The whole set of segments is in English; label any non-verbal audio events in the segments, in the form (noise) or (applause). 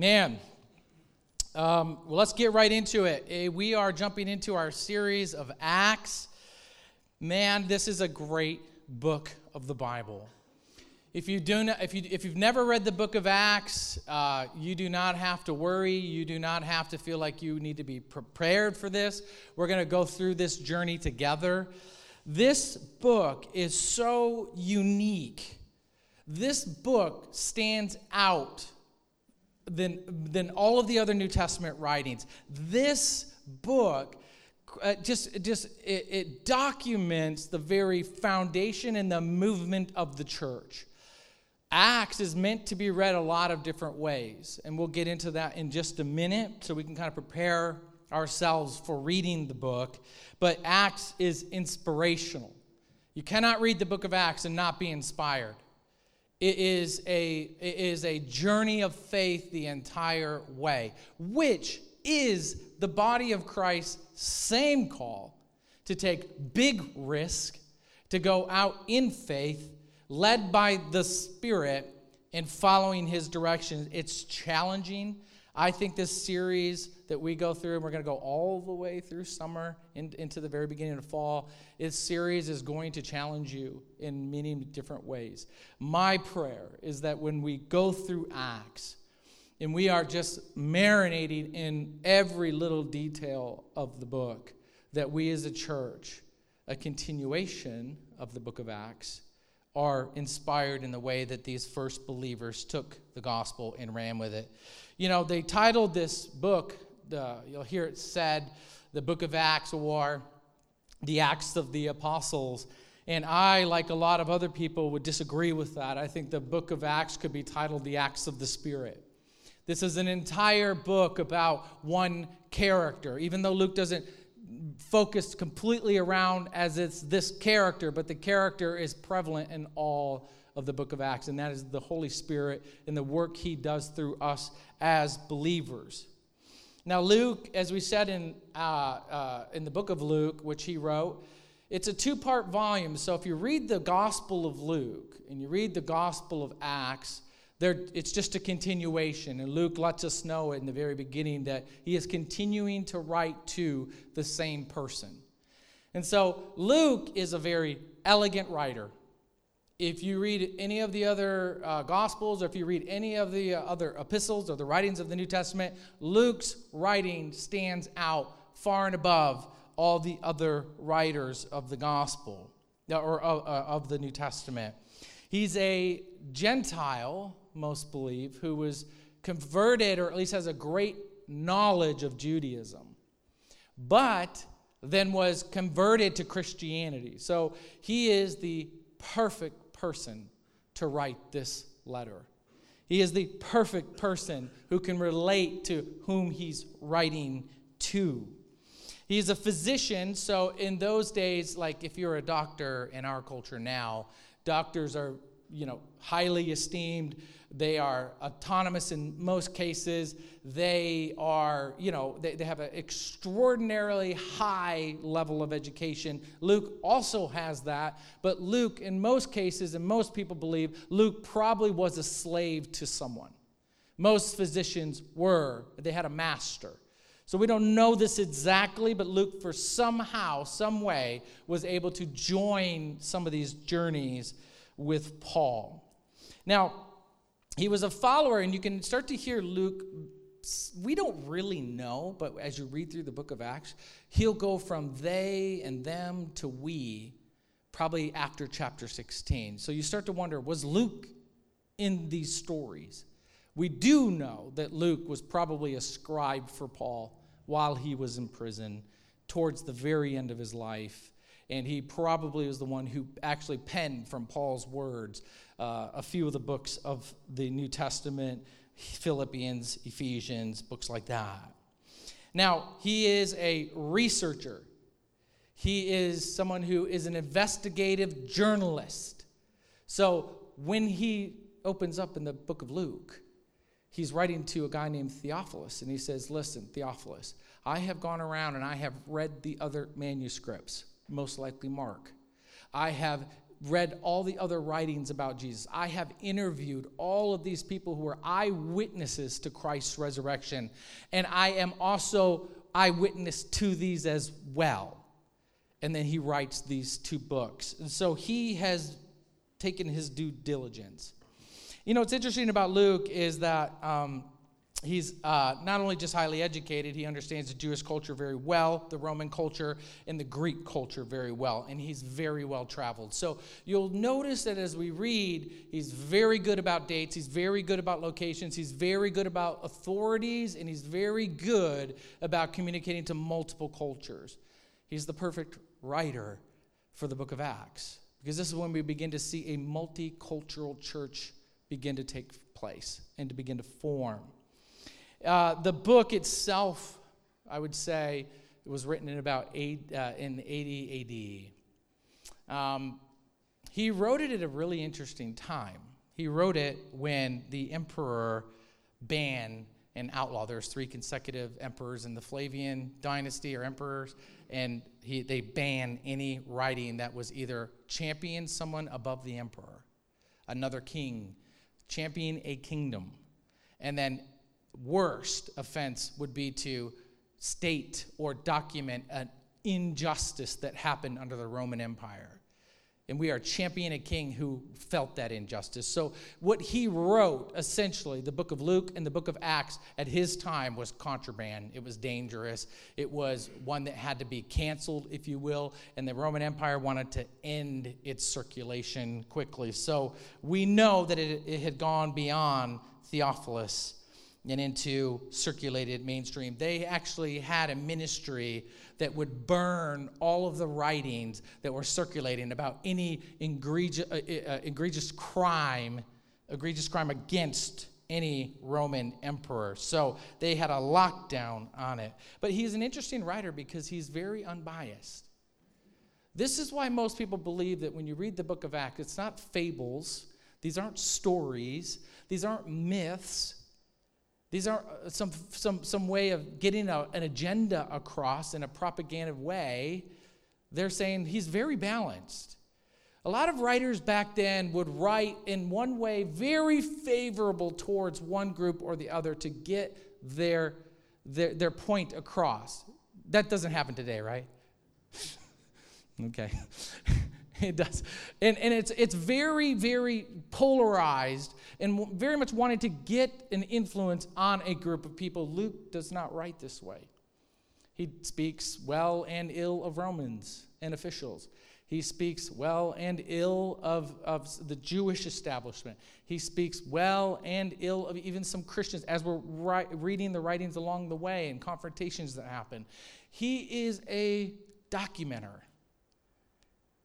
Man, um, well, let's get right into it. Eh, We are jumping into our series of Acts. Man, this is a great book of the Bible. If you do not, if you if you've never read the book of Acts, uh, you do not have to worry. You do not have to feel like you need to be prepared for this. We're going to go through this journey together. This book is so unique. This book stands out than, than all of the other New Testament writings. This book uh, just, just it, it documents the very foundation and the movement of the church. Acts is meant to be read a lot of different ways, and we'll get into that in just a minute so we can kind of prepare ourselves for reading the book. But Acts is inspirational. You cannot read the book of Acts and not be inspired. It is a, it is a journey of faith the entire way, which is the body of Christ's same call to take big risk, to go out in faith, led by the Spirit and following His directions. It's challenging. I think this series that we go through, and we're going to go all the way through summer in, into the very beginning of fall, this series is going to challenge you in many different ways. My prayer is that when we go through Acts, and we are just marinating in every little detail of the book, that we as a church, a continuation of the book of Acts, are inspired in the way that these first believers took the gospel and ran with it. You know, they titled this book, you'll hear it said, the book of Acts or the Acts of the Apostles. And I, like a lot of other people, would disagree with that. I think the book of Acts could be titled the Acts of the Spirit. This is an entire book about one character, even though Luke doesn't focus completely around as it's this character, but the character is prevalent in all of the book of Acts, and that is the Holy Spirit and the work he does through us as believers. Now, Luke, as we said in, uh, uh, in the book of Luke, which he wrote, it's a two part volume. So if you read the Gospel of Luke and you read the Gospel of Acts, it's just a continuation. And Luke lets us know in the very beginning that he is continuing to write to the same person. And so Luke is a very elegant writer. If you read any of the other uh, Gospels, or if you read any of the uh, other epistles or the writings of the New Testament, Luke's writing stands out far and above all the other writers of the Gospel or uh, of the New Testament. He's a Gentile most believe, who was converted or at least has a great knowledge of Judaism, but then was converted to Christianity. So he is the perfect person to write this letter. He is the perfect person who can relate to whom he's writing to. He's a physician, so in those days, like if you're a doctor in our culture now, doctors are, you know, highly esteemed. They are autonomous in most cases. They are, you know, they, they have an extraordinarily high level of education. Luke also has that, but Luke, in most cases, and most people believe, Luke probably was a slave to someone. Most physicians were, they had a master. So we don't know this exactly, but Luke, for somehow, some way, was able to join some of these journeys with Paul. Now, he was a follower, and you can start to hear Luke. We don't really know, but as you read through the book of Acts, he'll go from they and them to we probably after chapter 16. So you start to wonder was Luke in these stories? We do know that Luke was probably a scribe for Paul while he was in prison towards the very end of his life. And he probably was the one who actually penned from Paul's words uh, a few of the books of the New Testament, Philippians, Ephesians, books like that. Now, he is a researcher. He is someone who is an investigative journalist. So when he opens up in the book of Luke, he's writing to a guy named Theophilus, and he says, Listen, Theophilus, I have gone around and I have read the other manuscripts, most likely Mark. I have read all the other writings about Jesus. I have interviewed all of these people who were eyewitnesses to Christ's resurrection. And I am also eyewitness to these as well. And then he writes these two books. And so he has taken his due diligence. You know, what's interesting about Luke is that um, he's uh, not only just highly educated, he understands the Jewish culture very well, the Roman culture, and the Greek culture very well, and he's very well traveled. So you'll notice that as we read, he's very good about dates, he's very good about locations, he's very good about authorities, and he's very good about communicating to multiple cultures. He's the perfect writer for the book of Acts, because this is when we begin to see a multicultural church begin to take place and to begin to form. Uh, the book itself, I would say, it was written in about eight, uh, in 80 AD. Um, he wrote it at a really interesting time. He wrote it when the emperor banned and outlaw. There's three consecutive emperors in the Flavian dynasty or emperors, and he, they banned any writing that was either champion someone above the emperor, another king, champion a kingdom, and then worst offense would be to state or document an injustice that happened under the Roman Empire. And we are championing a king who felt that injustice. So, what he wrote, essentially, the book of Luke and the book of Acts, at his time was contraband. It was dangerous. It was one that had to be canceled, if you will. And the Roman Empire wanted to end its circulation quickly. So, we know that it, it had gone beyond Theophilus and into circulated mainstream. They actually had a ministry that would burn all of the writings that were circulating about any egregious, uh, uh, egregious crime, egregious crime against any Roman emperor. So they had a lockdown on it. But he's an interesting writer because he's very unbiased. This is why most people believe that when you read the book of Acts, it's not fables, these aren't stories, these aren't myths these are uh, some, some, some way of getting a, an agenda across in a propaganda way. They're saying he's very balanced. A lot of writers back then would write in one way very favorable towards one group or the other to get their, their, their point across. That doesn't happen today, right? (laughs) okay. (laughs) (laughs) it does. And, and it's, it's very, very polarized and very much wanting to get an influence on a group of people. Luke does not write this way. He speaks well and ill of Romans and officials. He speaks well and ill of, of the Jewish establishment. He speaks well and ill of even some Christians as we're ri- reading the writings along the way and confrontations that happen. He is a documenter.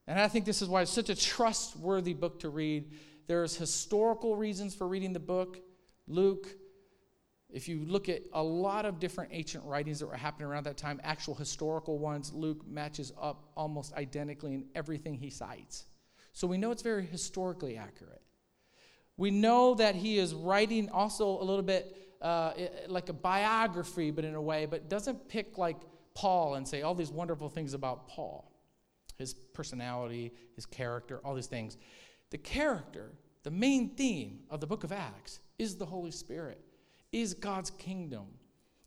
And I think this is why it's such a trustworthy book to read there's historical reasons for reading the book. Luke, if you look at a lot of different ancient writings that were happening around that time, actual historical ones, Luke matches up almost identically in everything he cites. So we know it's very historically accurate. We know that he is writing also a little bit uh, like a biography, but in a way, but doesn't pick like Paul and say all these wonderful things about Paul, his personality, his character, all these things. The character, the main theme of the book of Acts is the Holy Spirit, is God's kingdom,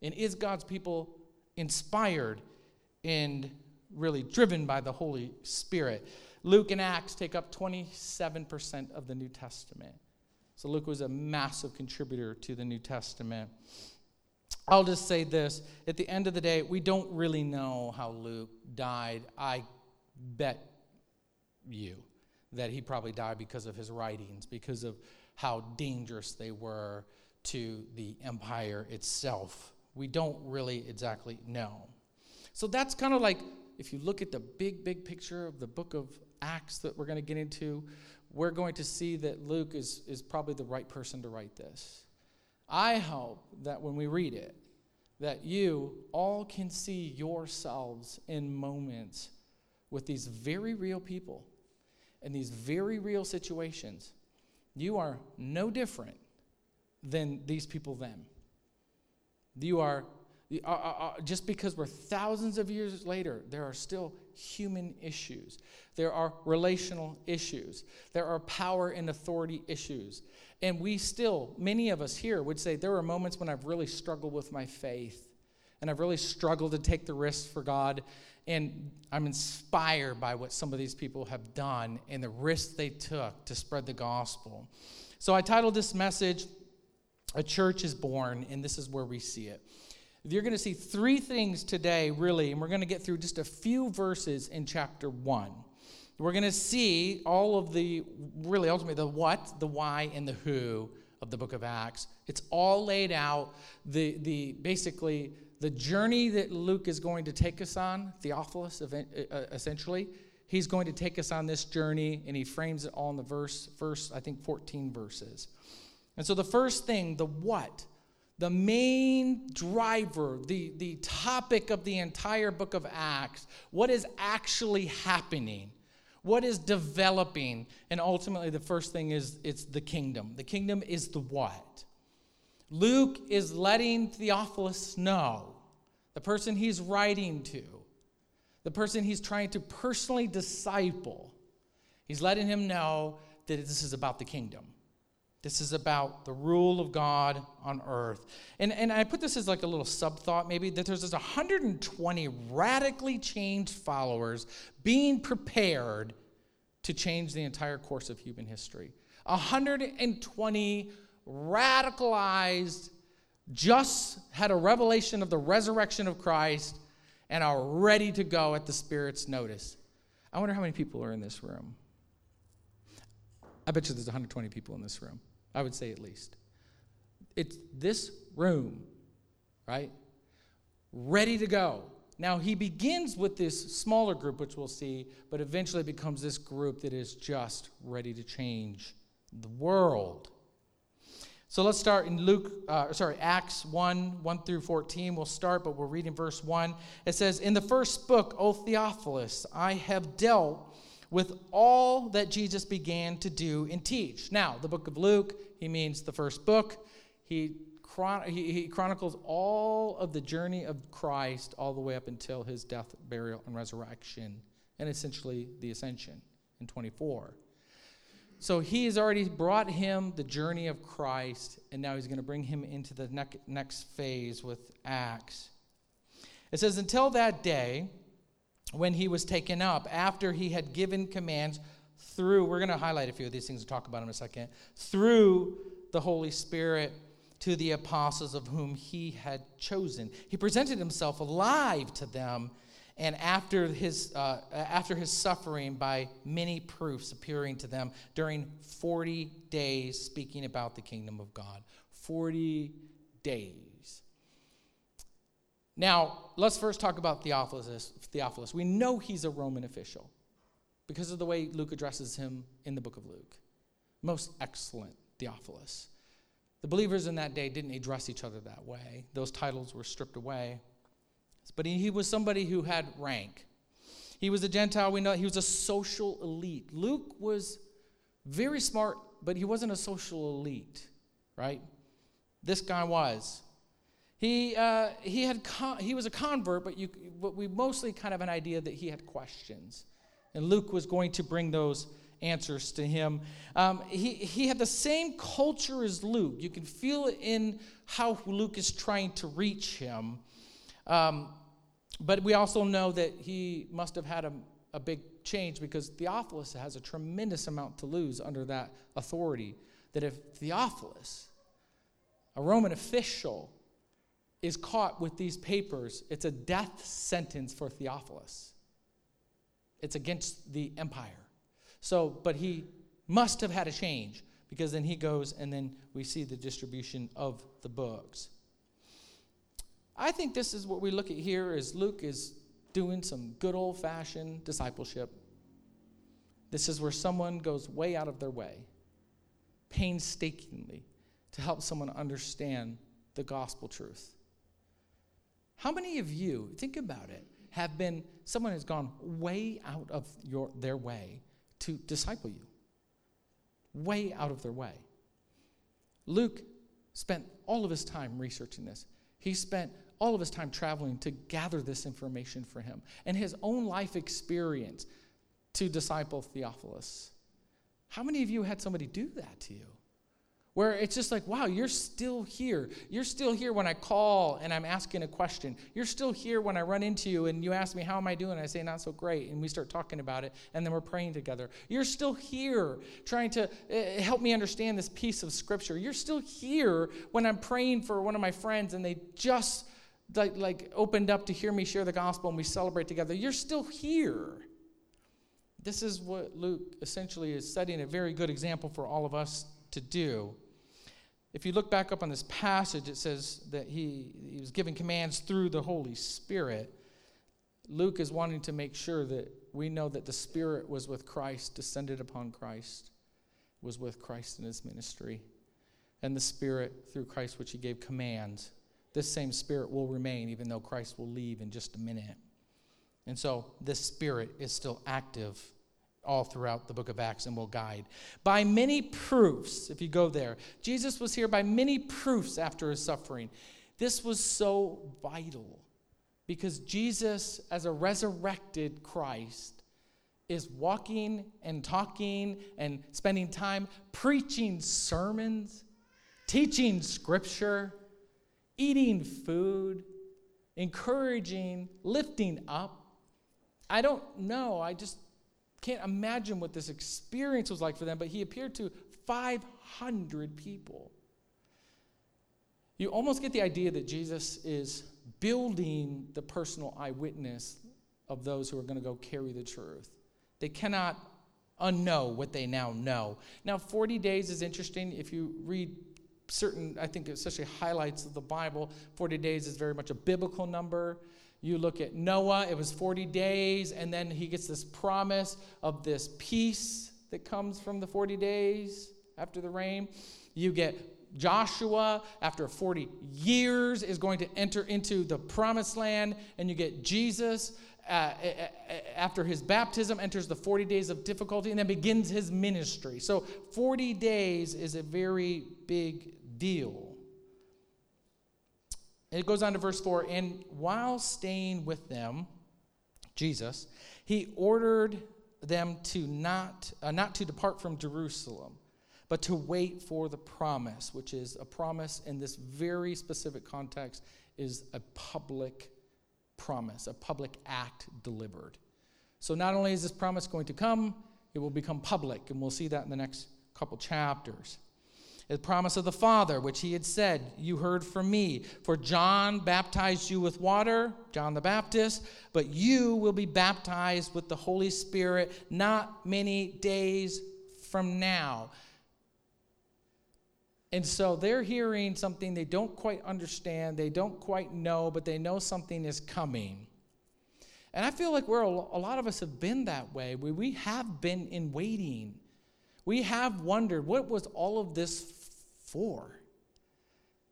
and is God's people inspired and really driven by the Holy Spirit. Luke and Acts take up 27% of the New Testament. So Luke was a massive contributor to the New Testament. I'll just say this at the end of the day, we don't really know how Luke died. I bet you that he probably died because of his writings, because of how dangerous they were to the empire itself. We don't really exactly know. So that's kind of like if you look at the big, big picture of the book of Acts that we're going to get into, we're going to see that Luke is, is probably the right person to write this. I hope that when we read it, that you all can see yourselves in moments with these very real people in these very real situations, you are no different than these people them. You are, uh, uh, uh, just because we're thousands of years later, there are still human issues. There are relational issues. There are power and authority issues. And we still, many of us here would say, there are moments when I've really struggled with my faith and I've really struggled to take the risks for God. And I'm inspired by what some of these people have done and the risks they took to spread the gospel. So I titled this message, A Church is Born, and this is where we see it. You're going to see three things today, really, and we're going to get through just a few verses in chapter one. We're going to see all of the, really, ultimately, the what, the why, and the who of the book of Acts. It's all laid out. The, the basically the journey that Luke is going to take us on, Theophilus, uh, uh, essentially. He's going to take us on this journey, and he frames it all in the verse, verse I think, 14 verses. And so the first thing, the what, the main driver, the, the topic of the entire book of Acts, what is actually happening, what is developing, and ultimately the first thing is it's the kingdom. The kingdom is the what? Luke is letting Theophilus know, the person he's writing to, the person he's trying to personally disciple, he's letting him know that this is about the kingdom. This is about the rule of God on earth. And, and I put this as like a little sub thought, maybe, that there's this 120 radically changed followers being prepared to change the entire course of human history. 120 radicalized, just had a revelation of the resurrection of Christ, and are ready to go at the Spirit's notice. I wonder how many people are in this room. I bet you there's 120 people in this room. I would say at least. It's this room, right? Ready to go. Now, he begins with this smaller group, which we'll see, but eventually becomes this group that is just ready to change the world. So let's start in Luke, uh, sorry, Acts 1, 1 through 14. We'll start, but we'll read in verse 1. It says, In the first book, O Theophilus, I have dealt with all that Jesus began to do and teach. Now, the book of Luke, he means the first book. He, chron- he, he chronicles all of the journey of Christ all the way up until his death, burial, and resurrection, and essentially the ascension in 24. So he has already brought him the journey of Christ, and now he's going to bring him into the next phase with Acts. It says, Until that day when he was taken up, after he had given commands through, we're going to highlight a few of these things and talk about them in a second, through the Holy Spirit to the apostles of whom he had chosen. He presented himself alive to them and after his, uh, after his suffering by many proofs appearing to them during 40 days speaking about the kingdom of God. 40 days. Now, let's first talk about Theophilus. Theophilus. We know he's a Roman official because of the way Luke addresses him in the book of Luke. Most excellent Theophilus. The believers in that day didn't address each other that way, those titles were stripped away but he, he was somebody who had rank. He was a Gentile, we know he was a social elite. Luke was very smart, but he wasn't a social elite, right? This guy was. He, uh, he, had con- he was a convert, but, you, but we mostly kind of an idea that he had questions. And Luke was going to bring those answers to him. Um, he, he had the same culture as Luke. You can feel it in how Luke is trying to reach him. Um, but we also know that he must have had a, a big change because Theophilus has a tremendous amount to lose under that authority. That if Theophilus, a Roman official, is caught with these papers, it's a death sentence for Theophilus. It's against the empire. So, but he must have had a change because then he goes and then we see the distribution of the books. I think this is what we look at here is Luke is doing some good old fashioned discipleship. This is where someone goes way out of their way, painstakingly, to help someone understand the gospel truth. How many of you, think about it, have been, someone has gone way out of your, their way to disciple you? Way out of their way. Luke spent all of his time researching this. He spent all of his time traveling to gather this information for him and his own life experience to disciple Theophilus. How many of you had somebody do that to you? Where it's just like, wow, you're still here. You're still here when I call and I'm asking a question. You're still here when I run into you and you ask me, How am I doing? I say, Not so great. And we start talking about it and then we're praying together. You're still here trying to uh, help me understand this piece of scripture. You're still here when I'm praying for one of my friends and they just like, like opened up to hear me share the gospel and we celebrate together. You're still here. This is what Luke essentially is setting a very good example for all of us to do. If you look back up on this passage, it says that he, he was giving commands through the Holy Spirit. Luke is wanting to make sure that we know that the Spirit was with Christ, descended upon Christ, was with Christ in his ministry. And the Spirit, through Christ, which he gave commands, this same Spirit will remain, even though Christ will leave in just a minute. And so this Spirit is still active all throughout the book of Acts and will guide. By many proofs, if you go there, Jesus was here by many proofs after his suffering. This was so vital because Jesus, as a resurrected Christ, is walking and talking and spending time preaching sermons, teaching scripture, eating food, encouraging, lifting up. I don't know. I just can't imagine what this experience was like for them, but he appeared to 500 people. You almost get the idea that Jesus is building the personal eyewitness of those who are going to go carry the truth. They cannot unknow what they now know. Now, 40 days is interesting. If you read certain, I think, especially highlights of the Bible, 40 days is very much a biblical number. You look at Noah, it was 40 days, and then he gets this promise of this peace that comes from the 40 days after the rain. You get Joshua, after 40 years, is going to enter into the promised land, and you get Jesus. Uh, after his baptism, enters the 40 days of difficulty and then begins his ministry. So, 40 days is a very big deal. It goes on to verse 4 And while staying with them, Jesus, he ordered them to not, uh, not to depart from Jerusalem, but to wait for the promise, which is a promise in this very specific context, is a public promise, a public act delivered. So not only is this promise going to come, it will become public, and we'll see that in the next couple chapters the promise of the Father, which he had said, You heard from me. For John baptized you with water, John the Baptist, but you will be baptized with the Holy Spirit not many days from now. And so they're hearing something they don't quite understand, they don't quite know, but they know something is coming. And I feel like we're a lot of us have been that way. We have been in waiting. We have wondered what was all of this for.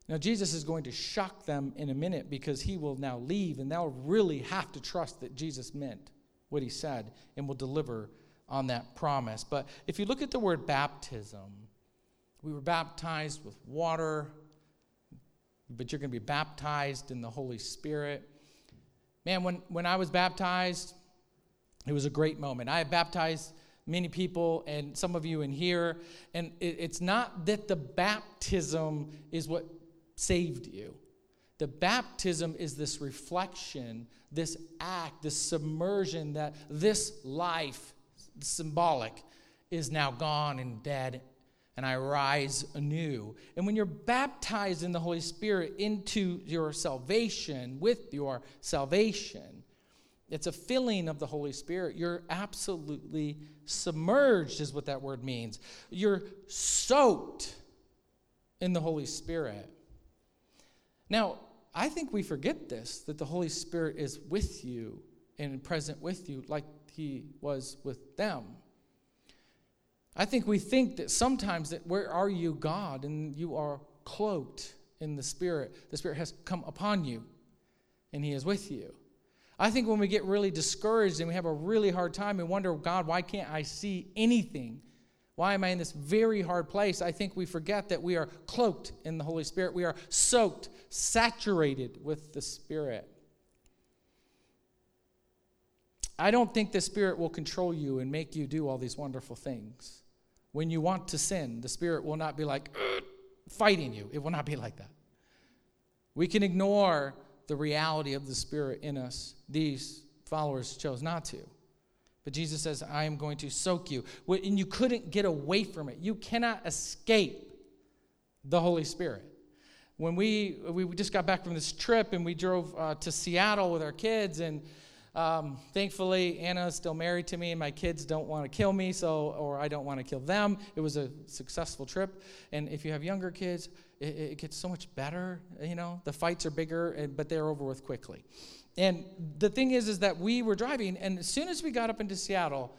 Now, Jesus is going to shock them in a minute because he will now leave, and they'll really have to trust that Jesus meant what he said and will deliver on that promise. But if you look at the word baptism, we were baptized with water, but you're going to be baptized in the Holy Spirit. Man, when, when I was baptized, it was a great moment. I baptized many people and some of you in here. And it, it's not that the baptism is what saved you. The baptism is this reflection, this act, this submersion that this life, symbolic, is now gone and dead, and I rise anew. And when you're baptized in the Holy Spirit into your salvation, with your salvation, it's a filling of the Holy Spirit. You're absolutely submerged, is what that word means. You're soaked in the Holy Spirit. Now, I think we forget this that the Holy Spirit is with you and present with you like he was with them. I think we think that sometimes that where are you, God? And you are cloaked in the Spirit. The Spirit has come upon you and he is with you. I think when we get really discouraged and we have a really hard time and wonder, God, why can't I see anything? Why am I in this very hard place? I think we forget that we are cloaked in the Holy Spirit. We are soaked, saturated with the Spirit. I don't think the Spirit will control you and make you do all these wonderful things. When you want to sin, the Spirit will not be like fighting you. It will not be like that. We can ignore the reality of the Spirit in us. These followers chose not to. But Jesus says, I am going to soak you. And you couldn't get away from it. You cannot escape the Holy Spirit. When we, we just got back from this trip and we drove uh, to Seattle with our kids, and um, thankfully, Anna is still married to me, and my kids don't want to kill me, so or I don't want to kill them. It was a successful trip, and if you have younger kids, it, it gets so much better. You know, the fights are bigger, but they're over with quickly. And the thing is, is that we were driving, and as soon as we got up into Seattle,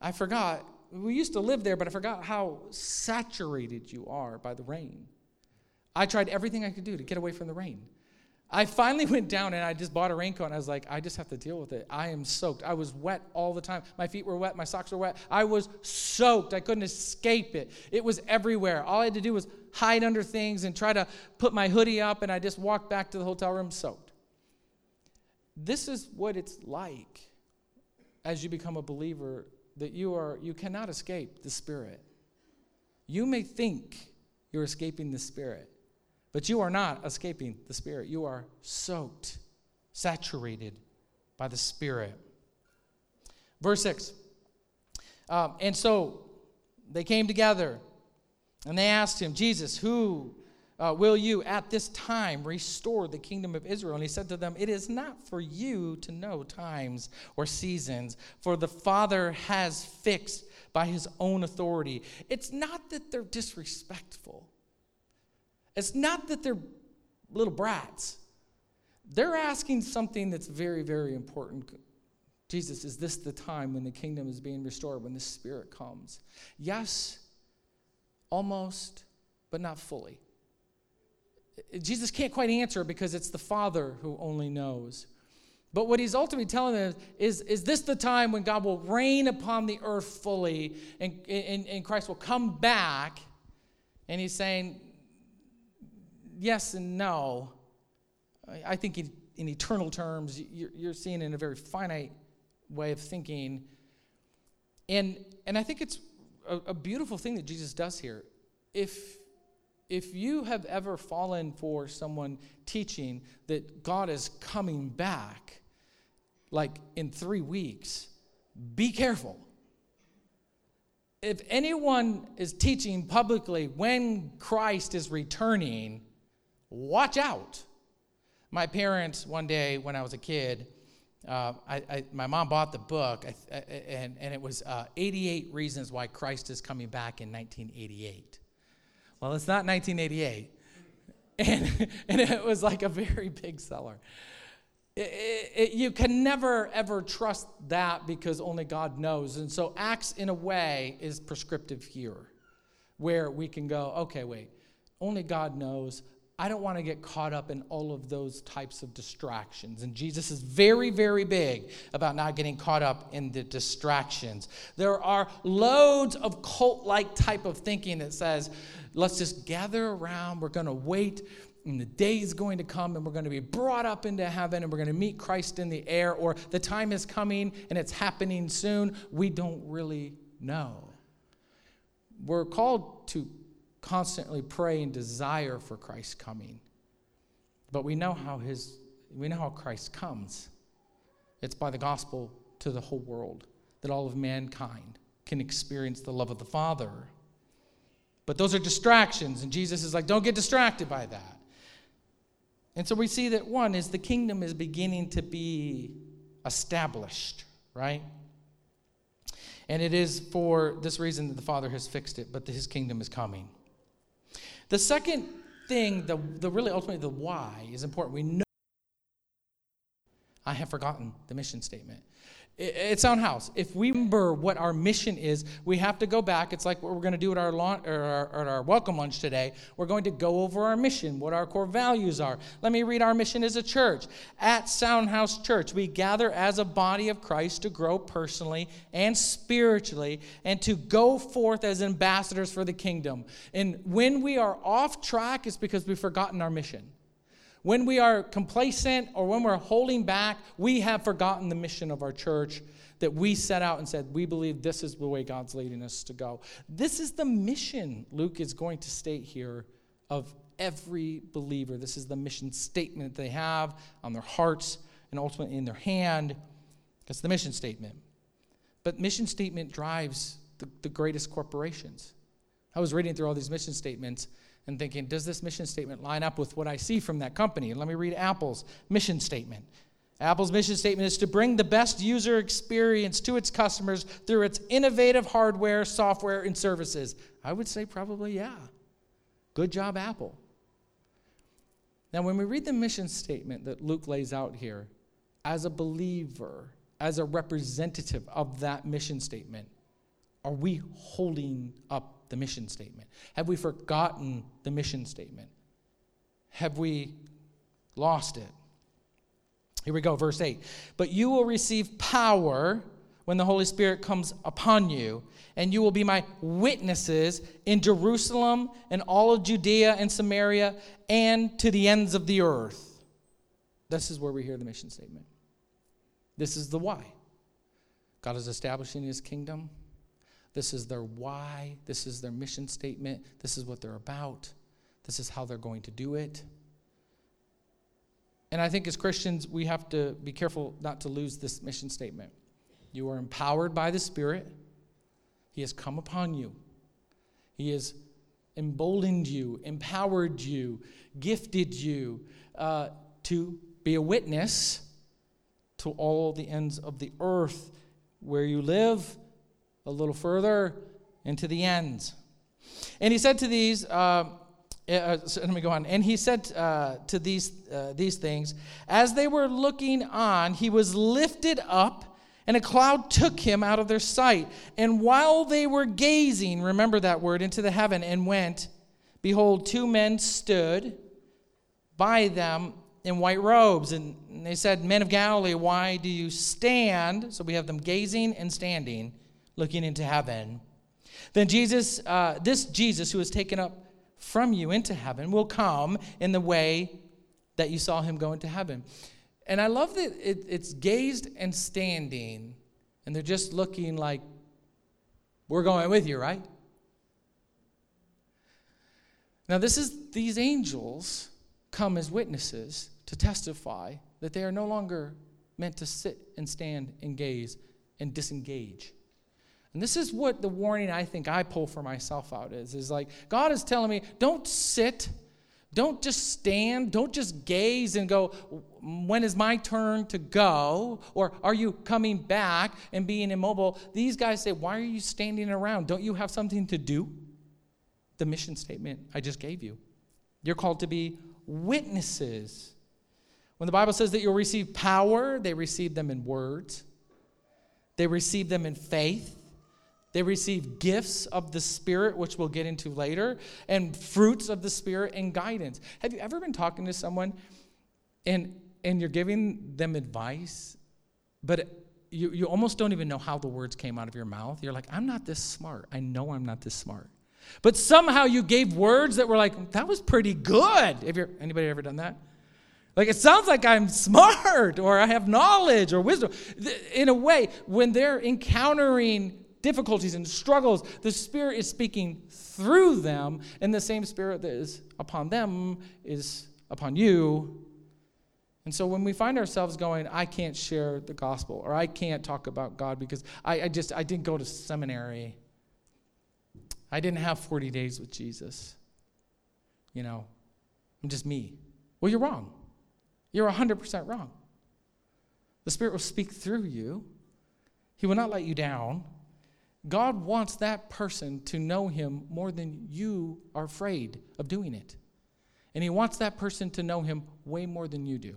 I forgot. We used to live there, but I forgot how saturated you are by the rain. I tried everything I could do to get away from the rain. I finally (laughs) went down and I just bought a raincoat. And I was like, I just have to deal with it. I am soaked. I was wet all the time. My feet were wet. My socks were wet. I was soaked. I couldn't escape it. It was everywhere. All I had to do was hide under things and try to put my hoodie up. And I just walked back to the hotel room soaked. This is what it's like as you become a believer that you are you cannot escape the spirit. You may think you're escaping the spirit, but you are not escaping the spirit. You are soaked, saturated by the spirit. Verse 6. Um, and so they came together and they asked him, Jesus, who uh, will you at this time restore the kingdom of Israel? And he said to them, It is not for you to know times or seasons, for the Father has fixed by his own authority. It's not that they're disrespectful, it's not that they're little brats. They're asking something that's very, very important. Jesus, is this the time when the kingdom is being restored, when the Spirit comes? Yes, almost, but not fully. Jesus can't quite answer because it's the Father who only knows. But what he's ultimately telling them is, is this the time when God will reign upon the earth fully and, and, and Christ will come back? And he's saying, yes and no. I think in, in eternal terms, you're, you're seeing in a very finite way of thinking. And, and I think it's a, a beautiful thing that Jesus does here. If if you have ever fallen for someone teaching that God is coming back, like in three weeks, be careful. If anyone is teaching publicly when Christ is returning, watch out. My parents, one day when I was a kid, uh, I, I, my mom bought the book, and, and it was uh, 88 Reasons Why Christ is Coming Back in 1988. Well, it's not 1988. (laughs) And, and it was like a very big seller. It, it, it, you can never, ever trust that because only God knows. And so, Acts, in a way, is prescriptive here, where we can go, okay, wait, only God knows. I don't want to get caught up in all of those types of distractions. And Jesus is very, very big about not getting caught up in the distractions. There are loads of cult like type of thinking that says, Let's just gather around. We're going to wait, and the day is going to come, and we're going to be brought up into heaven, and we're going to meet Christ in the air, or the time is coming and it's happening soon. We don't really know. We're called to constantly pray and desire for Christ's coming. But we know how his we know how Christ comes. It's by the gospel to the whole world that all of mankind can experience the love of the Father but those are distractions, and Jesus is like, don't get distracted by that. And so we see that one is the kingdom is beginning to be established, right? And it is for this reason that the Father has fixed it, but his kingdom is coming. The second thing, the, the really ultimately the why is important. We know I have forgotten the mission statement. At Sound House, if we remember what our mission is, we have to go back. It's like what we're going to do at our, or our, our welcome lunch today. We're going to go over our mission, what our core values are. Let me read our mission as a church. At Sound House Church, we gather as a body of Christ to grow personally and spiritually and to go forth as ambassadors for the kingdom. And when we are off track, it's because we've forgotten our mission. When we are complacent or when we're holding back, we have forgotten the mission of our church that we set out and said, we believe this is the way God's leading us to go. This is the mission Luke is going to state here of every believer. This is the mission statement they have on their hearts and ultimately in their hand. That's the mission statement. But mission statement drives the, the greatest corporations. I was reading through all these mission statements and thinking, does this mission statement line up with what I see from that company? And let me read Apple's mission statement. Apple's mission statement is to bring the best user experience to its customers through its innovative hardware, software, and services. I would say probably yeah. Good job, Apple. Now, when we read the mission statement that Luke lays out here, as a believer, as a representative of that mission statement, are we holding up the mission statement? Have we forgotten the mission statement? Have we lost it? Here we go, verse 8. But you will receive power when the Holy Spirit comes upon you, and you will be my witnesses in Jerusalem and all of Judea and Samaria and to the ends of the earth. This is where we hear the mission statement. This is the why. God is establishing his kingdom. This is their why. This is their mission statement. This is what they're about. This is how they're going to do it. And I think as Christians, we have to be careful not to lose this mission statement. You are empowered by the Spirit, He has come upon you, He has emboldened you, empowered you, gifted you uh, to be a witness to all the ends of the earth where you live a little further into the ends. And he said to these, uh, uh, so let me go on. And he said uh, to these, uh, these things, as they were looking on, he was lifted up, and a cloud took him out of their sight. And while they were gazing, remember that word, into the heaven and went, behold, two men stood by them in white robes. And they said, Men of Galilee, why do you stand? So we have them gazing and standing looking into heaven. Then Jesus, uh, this Jesus who was taken up from you into heaven, will come in the way that you saw him go into heaven. And I love that it, it's gazed and standing, and they're just looking like, we're going with you, right? Now, this is these angels come as witnesses to testify that they are no longer meant to sit and stand and gaze and disengage. And this is what the warning I think I pull for myself out is is like God is telling me don't sit don't just stand don't just gaze and go when is my turn to go? Or are you coming back and being immobile? These guys say why are you standing around? Don't you have something to do? The mission statement I just gave you. You're called to be witnesses. When the bible says that you'll receive power they receive them in words. They receive them in faith they receive gifts of the Spirit, which we'll get into later, and fruits of the Spirit and guidance. Have you ever been talking to someone and, and you're giving them advice, but you, you almost don't even know how the words came out of your mouth? You're like, I'm not this smart. I know I'm not this smart. But somehow you gave words that were like, that was pretty good. Have you, anybody ever done that? Like it sounds like I'm smart or I have knowledge or wisdom. In a way, when they're encountering difficulties and struggles, the Spirit is speaking through them, and the same Spirit that is upon them is upon you. And so when we find ourselves going, I can't share the gospel, or I can't talk about God because I, I just I didn't go to seminary. I didn't have 40 days with Jesus. You know, I'm just me. Well, you're wrong. You're 100% wrong. The Spirit will speak through you. He will not let you down. God wants that person to know Him more than you are afraid of doing it. And He wants that person to know Him way more than you do.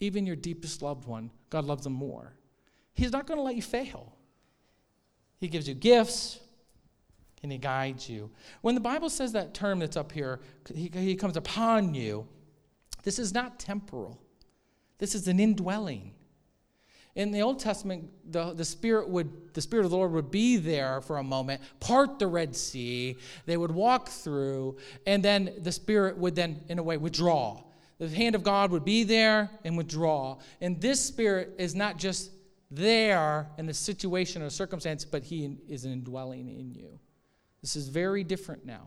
Even your deepest loved one, God loves them more. He's not going to let you fail. He gives you gifts and He guides you. When the Bible says that term that's up here, He, he comes upon you, this is not temporal, this is an indwelling. In the Old Testament, the, the Spirit would, the Spirit of the Lord would be there for a moment, part the Red Sea, they would walk through, and then the Spirit would then, in a way, withdraw. The hand of God would be there and withdraw. And this Spirit is not just there in the situation or circumstance, but He is indwelling in you. This is very different now.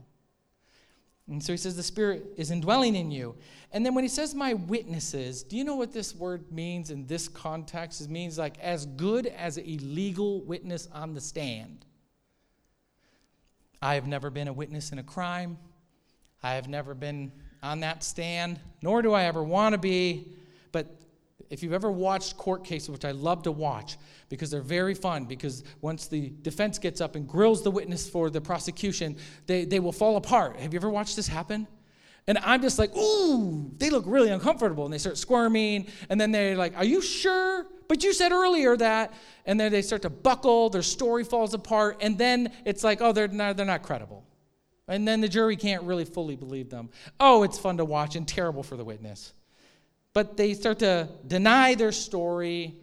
And so he says the Spirit is indwelling in you. And then when he says my witnesses, do you know what this word means in this context? It means like as good as a legal witness on the stand. I have never been a witness in a crime. I have never been on that stand, nor do I ever want to be. But if you've ever watched court cases, which I love to watch because they're very fun, because once the defense gets up and grills the witness for the prosecution, they, they will fall apart. Have you ever watched this happen? And I'm just like, ooh, they look really uncomfortable. And they start squirming. And then they're like, are you sure? But you said earlier that. And then they start to buckle. Their story falls apart. And then it's like, oh, they're not, they're not credible. And then the jury can't really fully believe them. Oh, it's fun to watch and terrible for the witness but they start to deny their story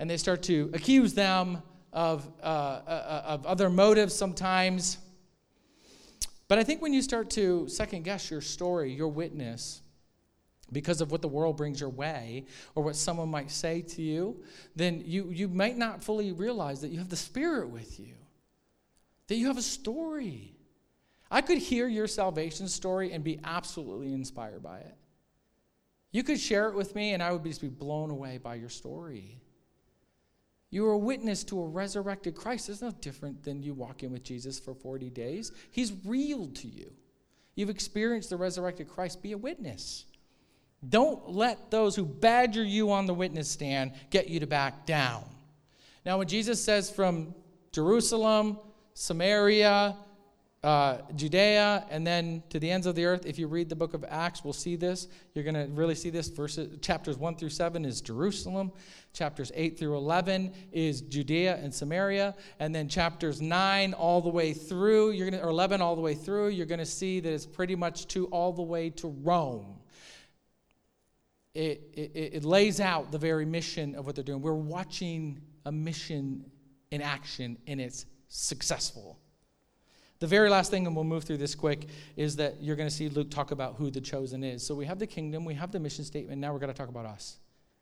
and they start to accuse them of, uh, uh, of other motives sometimes. But I think when you start to second guess your story, your witness, because of what the world brings your way or what someone might say to you, then you, you might not fully realize that you have the Spirit with you, that you have a story. I could hear your salvation story and be absolutely inspired by it. You could share it with me, and I would just be blown away by your story. You are a witness to a resurrected Christ. It's no different than you walking with Jesus for 40 days. He's real to you. You've experienced the resurrected Christ. Be a witness. Don't let those who badger you on the witness stand get you to back down. Now, when Jesus says from Jerusalem, Samaria, uh, Judea and then to the ends of the earth. If you read the book of Acts, we'll see this. You're going to really see this. Verses, chapters 1 through 7 is Jerusalem. Chapters 8 through 11 is Judea and Samaria. And then chapters 9 all the way through, you're to, or 11 all the way through, you're going to see that it's pretty much to all the way to Rome. It, it, it lays out the very mission of what they're doing. We're watching a mission in action, and it's successful. The very last thing, and we'll move through this quick, is that you're going to see Luke talk about who the chosen is. So we have the kingdom, we have the mission statement, now we're going to talk about us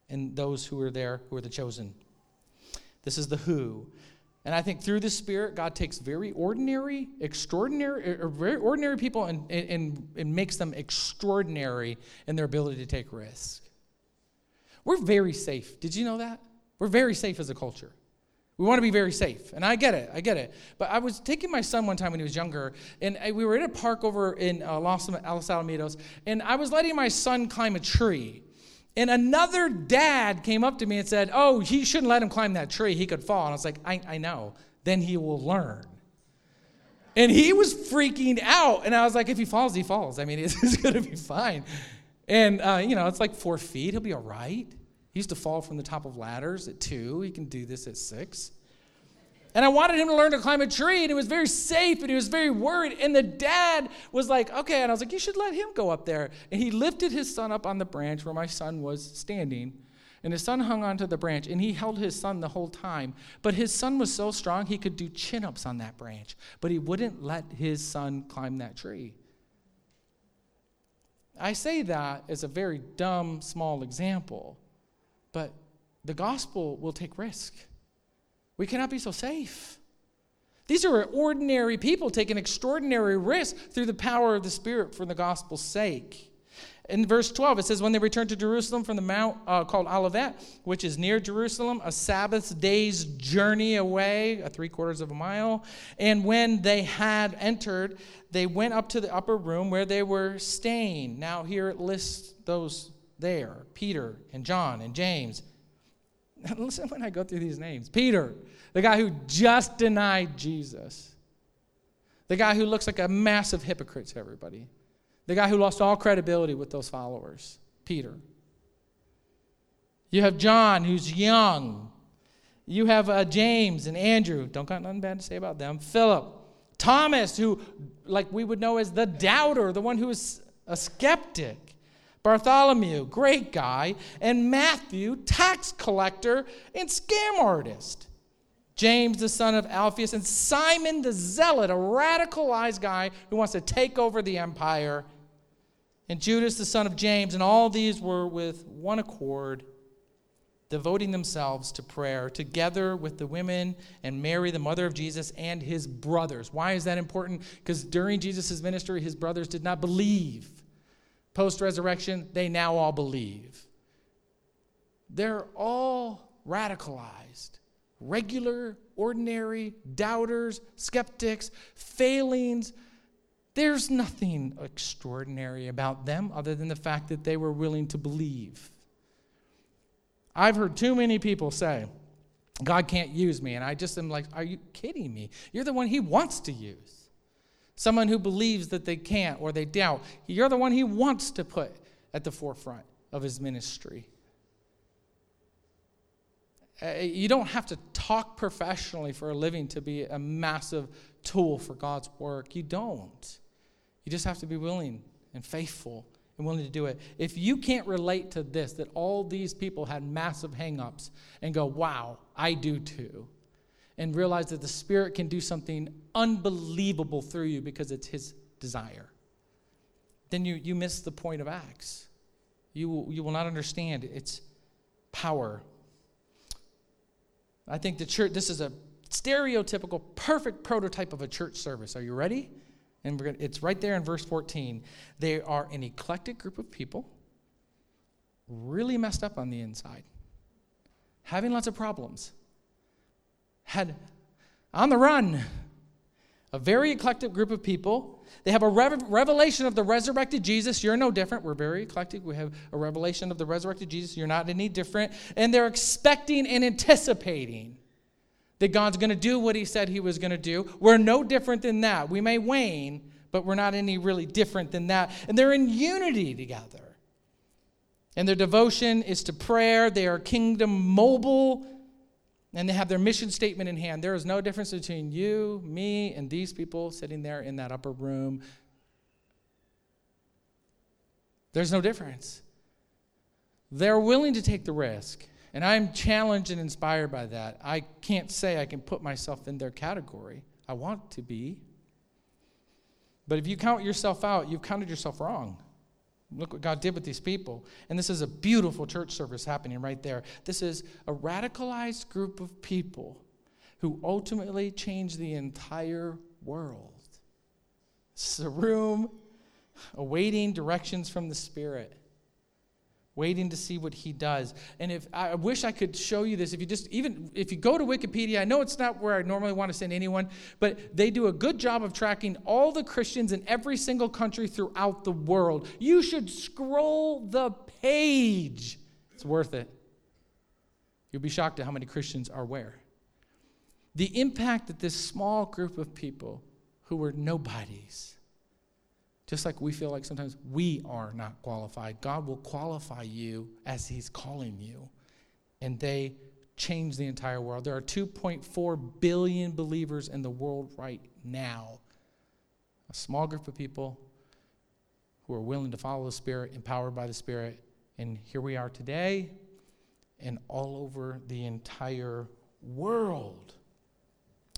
and those who are there who are the chosen. This is the who. And I think through the Spirit, God takes very ordinary, extraordinary, or very ordinary people and, and, and makes them extraordinary in their ability to take risk. We're very safe. Did you know that? We're very safe as a culture. We want to be very safe. And I get it. I get it. But I was taking my son one time when he was younger, and we were in a park over in uh, Los, Los Alamitos, and I was letting my son climb a tree. And another dad came up to me and said, Oh, he shouldn't let him climb that tree. He could fall. And I was like, I, I know. Then he will learn. And he was freaking out. And I was like, If he falls, he falls. I mean, (laughs) it's, going to be fine. And, uh, you know, it's like four feet. He'll be all right. He used to fall from the top of ladders at two. He can do this at six. And I wanted him to learn to climb a tree, and it was very safe, and he was very worried. And the dad was like, okay. And I was like, you should let him go up there. And he lifted his son up on the branch where my son was standing. And his son hung onto the branch, and he held his son the whole time. But his son was so strong, he could do chin ups on that branch. But he wouldn't let his son climb that tree. I say that as a very dumb, small example. But the gospel will take risk. We cannot be so safe. These are ordinary people taking extraordinary risk through the power of the Spirit for the gospel's sake. In verse 12, it says, When they returned to Jerusalem from the mount uh, called Olivet, which is near Jerusalem, a Sabbath day's journey away, a three quarters of a mile. And when they had entered, they went up to the upper room where they were staying. Now, here it lists those there Peter and John and James. (laughs) Listen when I go through these names Peter, the guy who just denied Jesus, the guy who looks like a massive hypocrite to everybody, the guy who lost all credibility with those followers, Peter. You have John, who's young, You have uh, James and Andrew. Don't got nothing bad to say about them. Philip, Thomas, who, like we would know as the doubter, the one who is a skeptic. Bartholomew, great guy. And Matthew, tax collector and scam artist. James, the son of Alphaeus. And Simon the Zealot, a radicalized guy who wants to take over the empire. And Judas, the son of James. And all these were with one accord devoting themselves to prayer together with the women and Mary, the mother of Jesus, and his brothers. Why is that important? Because during Jesus' ministry, his brothers did not believe. Post resurrection, they now all believe. They're all radicalized, regular, ordinary doubters, skeptics, failings. There's nothing extraordinary about them other than the fact that they were willing to believe. I've heard too many people say, God can't use me. And I just am like, are you kidding me? You're the one He wants to use. Someone who believes that they can't or they doubt. You're the one He wants to put at the forefront of His ministry. Uh, you don't have to talk professionally for a living to be a massive tool for God's work. You don't. You just have to be willing and faithful and willing to do it. If you can't relate to this, that all these people had massive hangups and go, wow, I do too, and realize that the Spirit can do something unbelievable through you because it's His desire, then you, you miss the point of Acts. You will, you will not understand its power. I think the church, this is a stereotypical, perfect prototype of a church service. Are you ready? And gonna, it's right there in verse 14. They are an eclectic group of people, really messed up on the inside, having lots of problems, had on the run. A very eclectic group of people. They have a rev- revelation of the resurrected Jesus. You're no different. We're very eclectic. We have a revelation of the resurrected Jesus. You're not any different. And they're expecting and anticipating that God's going to do what he said he was going to do. We're no different than that. We may wane, but we're not any really different than that. And they're in unity together. And their devotion is to prayer. They are kingdom mobile, and they have their mission statement in hand. There is no difference between you, me, and these people sitting there in that upper room. There's no difference. They're willing to take the risk. And I'm challenged and inspired by that. I can't say I can put myself in their category. I want to be. But if you count yourself out, you've counted yourself wrong. Look what God did with these people. And this is a beautiful church service happening right there. This is a radicalized group of people who ultimately changed the entire world. This is a room awaiting directions from the Spirit waiting to see what he does. And if I wish I could show you this, if you just even if you go to Wikipedia, I know it's not where I normally want to send anyone, but they do a good job of tracking all the Christians in every single country throughout the world. You should scroll the page. It's worth it. You'll be shocked at how many Christians are where. The impact that this small group of people who were nobodies just like we feel like sometimes we are not qualified, God will qualify you as He's calling you. And they change the entire world. There are 2.4 billion believers in the world right now. A small group of people who are willing to follow the Spirit, empowered by the Spirit. And here we are today and all over the entire world.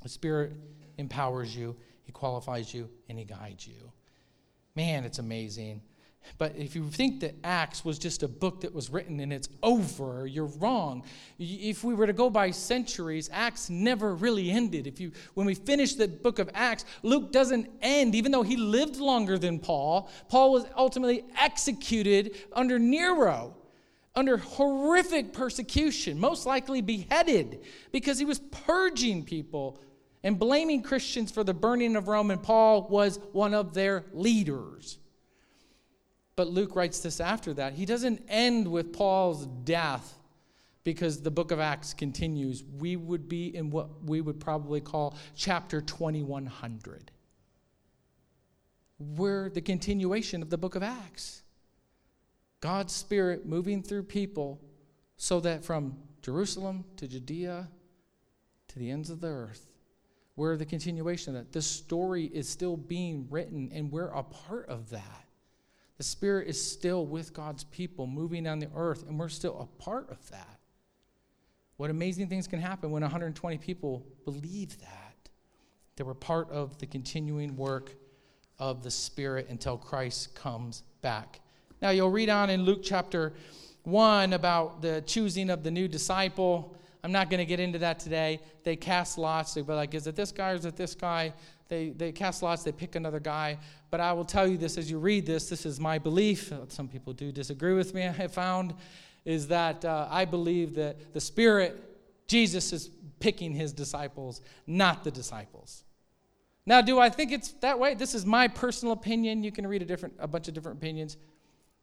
The Spirit empowers you, He qualifies you, and He guides you. Man, it's amazing. But if you think that Acts was just a book that was written and it's over, you're wrong. If we were to go by centuries, Acts never really ended. If you when we finish the book of Acts, Luke doesn't end even though he lived longer than Paul. Paul was ultimately executed under Nero under horrific persecution, most likely beheaded because he was purging people and blaming Christians for the burning of Rome, and Paul was one of their leaders. But Luke writes this after that. He doesn't end with Paul's death because the book of Acts continues. We would be in what we would probably call chapter 2100. We're the continuation of the book of Acts. God's Spirit moving through people so that from Jerusalem to Judea to the ends of the earth. We're the continuation of that. The story is still being written, and we're a part of that. The Spirit is still with God's people moving on the earth, and we're still a part of that. What amazing things can happen when 120 people believe that. They were part of the continuing work of the Spirit until Christ comes back. Now, you'll read on in Luke chapter 1 about the choosing of the new disciple. I'm not going to get into that today. They cast lots. They be like, is it this guy or is it this guy? They, they cast lots, they pick another guy. But I will tell you this as you read this this is my belief. Some people do disagree with me, (laughs) I have found, is that uh, I believe that the Spirit, Jesus, is picking his disciples, not the disciples. Now, do I think it's that way? This is my personal opinion. You can read a, different, a bunch of different opinions.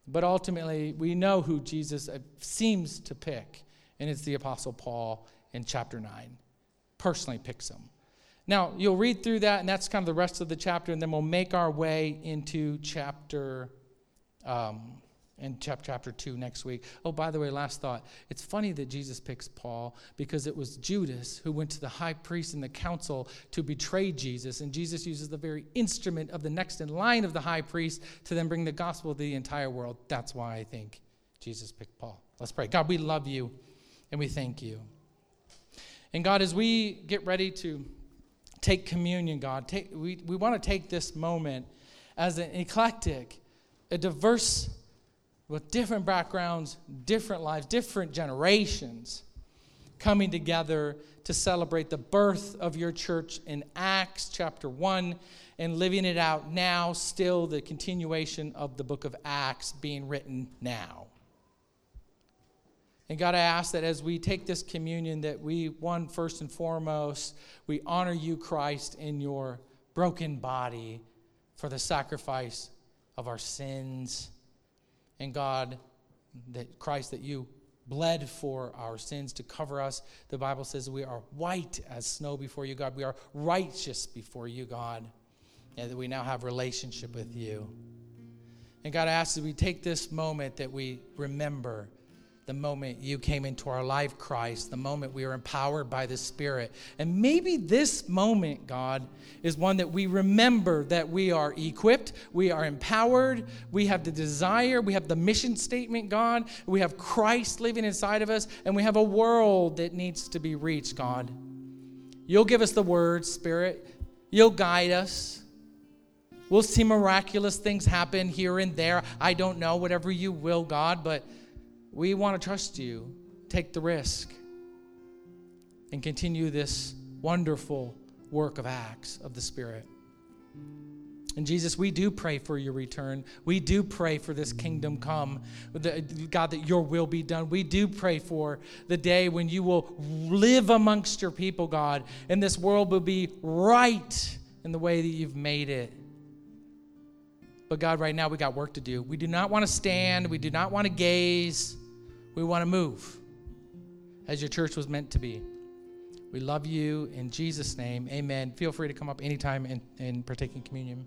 But ultimately, we know who Jesus uh, seems to pick, and it's the Apostle Paul in chapter 9. Personally picks him. Now, you'll read through that, and that's kind of the rest of the chapter, and then we'll make our way into chapter um, in chapter 2 next week. Oh, by the way, last thought. It's funny that Jesus picks Paul because it was Judas who went to the high priest and the council to betray Jesus, and Jesus uses the very instrument of the next in line of the high priest to then bring the gospel to the entire world. That's why I think Jesus picked Paul. Let's pray. God, we love you and we thank you. And God, as we get ready to take communion, God, take, we, we want to take this moment as an eclectic, a diverse with different backgrounds, different lives, different generations coming together to celebrate the birth of your church in Acts chapter 1 and living it out now, still the continuation of the book of Acts being written now. And God, I ask that as we take this communion, that we, one, first and foremost, we honor you, Christ, in your broken body for the sacrifice of our sins and God, that Christ, that you bled for our sins to cover us. The Bible says we are white as snow before you, God. We are righteous before you, God, and that we now have relationship with you. And God, I ask that we take this moment that we remember the moment you came into our life, Christ, the moment we were empowered by the Spirit. And maybe this moment, God, is one that we remember that we are equipped, we are empowered, we have the desire, we have the mission statement, God, we have Christ living inside of us, and we have a world that needs to be reached, God. You'll give us the word, Spirit. You'll guide us. We'll see miraculous things happen here and there. I don't know, whatever you will, God, but we want to trust you. Take the risk and continue this wonderful work of acts of the Spirit. And Jesus, we do pray for your return. We do pray for this kingdom come. God, that your will be done. We do pray for the day when you will live amongst your people, God, and this world will be right in the way that you've made it. But God, right now we got work to do. We do not want to stand, we do not want to gaze. We want to move as your church was meant to be. We love you in Jesus' name. Amen. Feel free to come up anytime and, and partake in communion.